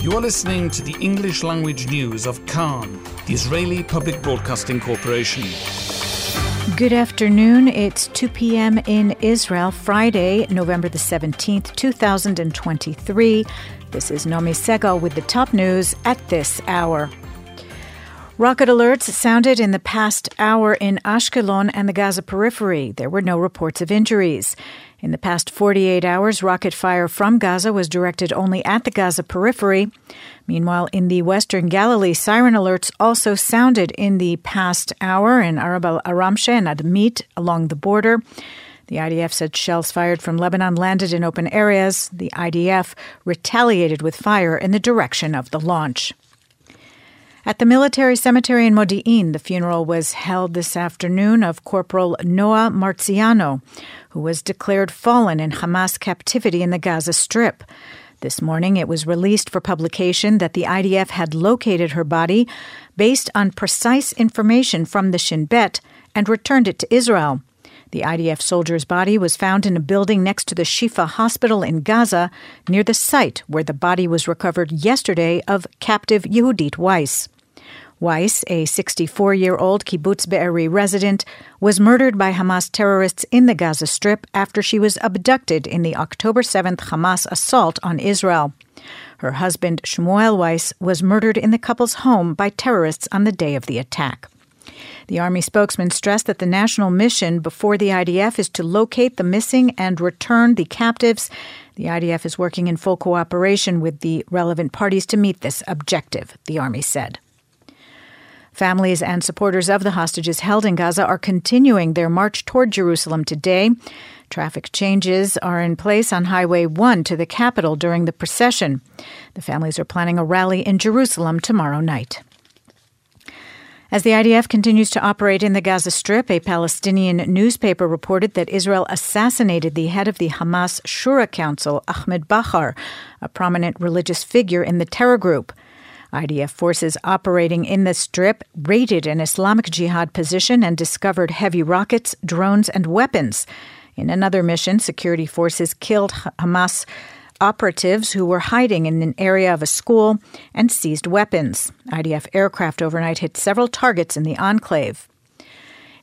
You are listening to the English language news of Kan, the Israeli Public Broadcasting Corporation. Good afternoon. It's 2 p.m. in Israel, Friday, November the 17th, 2023. This is Nomi Segal with the top news at this hour. Rocket alerts sounded in the past hour in Ashkelon and the Gaza periphery. There were no reports of injuries. In the past 48 hours, rocket fire from Gaza was directed only at the Gaza periphery. Meanwhile, in the western Galilee, siren alerts also sounded in the past hour in Arab al Aramshe and Adamit along the border. The IDF said shells fired from Lebanon landed in open areas. The IDF retaliated with fire in the direction of the launch. At the military cemetery in Modi'in, the funeral was held this afternoon of Corporal Noa Marciano, who was declared fallen in Hamas captivity in the Gaza Strip. This morning, it was released for publication that the IDF had located her body based on precise information from the Shin Bet and returned it to Israel. The IDF soldier's body was found in a building next to the Shifa hospital in Gaza, near the site where the body was recovered yesterday of captive Yehudit Weiss. Weiss, a 64 year old kibbutz Be'eri resident, was murdered by Hamas terrorists in the Gaza Strip after she was abducted in the October 7th Hamas assault on Israel. Her husband, Shmuel Weiss, was murdered in the couple's home by terrorists on the day of the attack. The Army spokesman stressed that the national mission before the IDF is to locate the missing and return the captives. The IDF is working in full cooperation with the relevant parties to meet this objective, the Army said. Families and supporters of the hostages held in Gaza are continuing their march toward Jerusalem today. Traffic changes are in place on Highway 1 to the capital during the procession. The families are planning a rally in Jerusalem tomorrow night. As the IDF continues to operate in the Gaza Strip, a Palestinian newspaper reported that Israel assassinated the head of the Hamas Shura Council, Ahmed Bahar, a prominent religious figure in the terror group. IDF forces operating in the strip raided an Islamic Jihad position and discovered heavy rockets, drones, and weapons. In another mission, security forces killed Hamas operatives who were hiding in an area of a school and seized weapons. IDF aircraft overnight hit several targets in the enclave.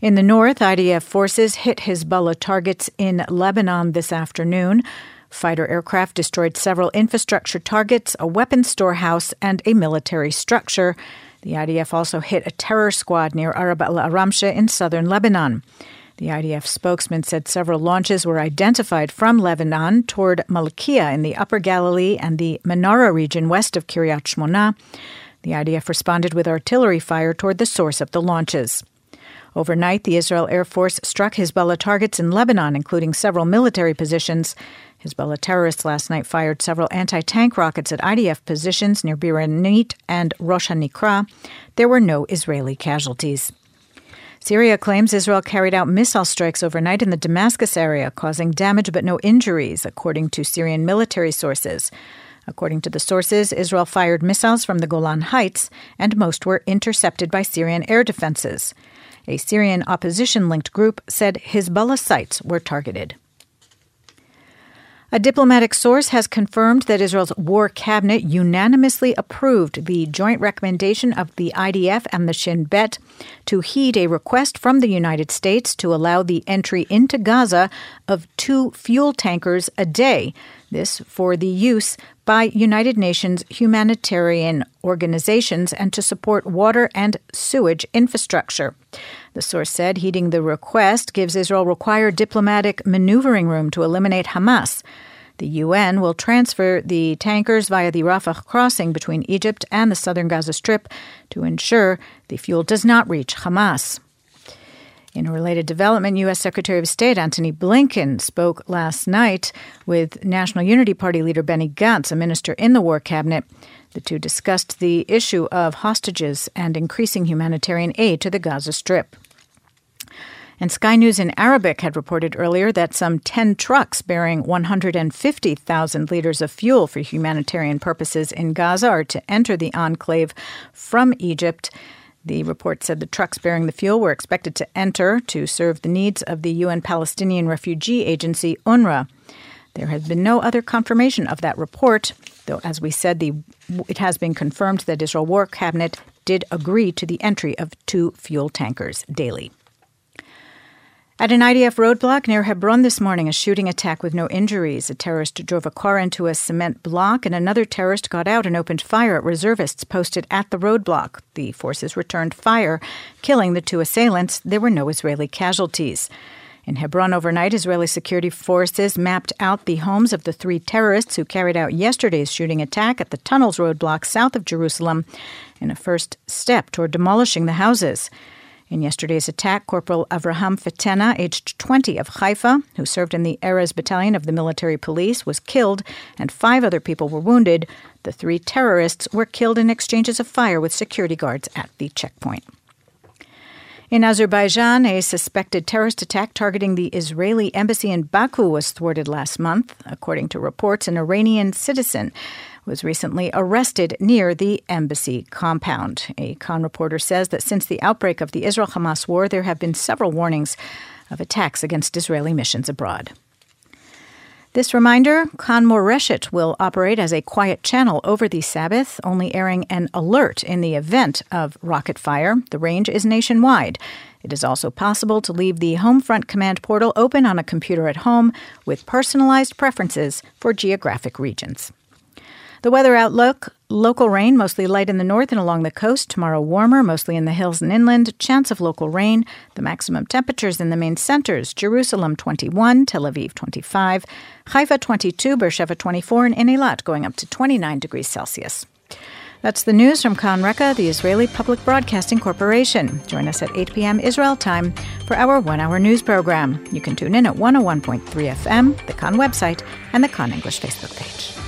In the north, IDF forces hit Hezbollah targets in Lebanon this afternoon. Fighter aircraft destroyed several infrastructure targets, a weapons storehouse, and a military structure. The IDF also hit a terror squad near Arab al Aramshe in southern Lebanon. The IDF spokesman said several launches were identified from Lebanon toward Malkia in the Upper Galilee and the Menara region west of Kiryat Shmona. The IDF responded with artillery fire toward the source of the launches. Overnight, the Israel Air Force struck Hezbollah targets in Lebanon, including several military positions. Hezbollah terrorists last night fired several anti tank rockets at IDF positions near Biranit and Rosh HaNikra. There were no Israeli casualties. Syria claims Israel carried out missile strikes overnight in the Damascus area, causing damage but no injuries, according to Syrian military sources. According to the sources, Israel fired missiles from the Golan Heights, and most were intercepted by Syrian air defenses. A Syrian opposition linked group said Hezbollah sites were targeted. A diplomatic source has confirmed that Israel's war cabinet unanimously approved the joint recommendation of the IDF and the Shin Bet to heed a request from the United States to allow the entry into Gaza of two fuel tankers a day. This for the use by United Nations humanitarian organizations and to support water and sewage infrastructure. The source said heeding the request gives Israel required diplomatic maneuvering room to eliminate Hamas. The UN will transfer the tankers via the Rafah crossing between Egypt and the southern Gaza Strip to ensure the fuel does not reach Hamas. In a related development, U.S. Secretary of State Antony Blinken spoke last night with National Unity Party leader Benny Gantz, a minister in the War Cabinet. The two discussed the issue of hostages and increasing humanitarian aid to the Gaza Strip. And Sky News in Arabic had reported earlier that some 10 trucks bearing 150,000 liters of fuel for humanitarian purposes in Gaza are to enter the enclave from Egypt. The report said the trucks bearing the fuel were expected to enter to serve the needs of the UN Palestinian Refugee Agency, UNRWA. There has been no other confirmation of that report, though, as we said, the, it has been confirmed that Israel War Cabinet did agree to the entry of two fuel tankers daily. At an IDF roadblock near Hebron this morning, a shooting attack with no injuries. A terrorist drove a car into a cement block, and another terrorist got out and opened fire at reservists posted at the roadblock. The forces returned fire, killing the two assailants. There were no Israeli casualties. In Hebron overnight, Israeli security forces mapped out the homes of the three terrorists who carried out yesterday's shooting attack at the tunnels roadblock south of Jerusalem in a first step toward demolishing the houses. In yesterday's attack, Corporal Avraham Fetena, aged 20 of Haifa, who served in the Erez battalion of the military police, was killed, and five other people were wounded. The three terrorists were killed in exchanges of fire with security guards at the checkpoint. In Azerbaijan, a suspected terrorist attack targeting the Israeli embassy in Baku was thwarted last month. According to reports, an Iranian citizen was recently arrested near the embassy compound. A Kan reporter says that since the outbreak of the Israel Hamas war, there have been several warnings of attacks against Israeli missions abroad. This reminder Kan Moreshet will operate as a quiet channel over the Sabbath, only airing an alert in the event of rocket fire. The range is nationwide. It is also possible to leave the Homefront command portal open on a computer at home with personalized preferences for geographic regions. The weather outlook local rain, mostly light in the north and along the coast. Tomorrow, warmer, mostly in the hills and inland. Chance of local rain. The maximum temperatures in the main centers Jerusalem 21, Tel Aviv 25, Haifa 22, Beersheba 24, and Eilat going up to 29 degrees Celsius. That's the news from Kan Reka, the Israeli Public Broadcasting Corporation. Join us at 8 p.m. Israel time for our one hour news program. You can tune in at 101.3 FM, the Kan website, and the Kan English Facebook page.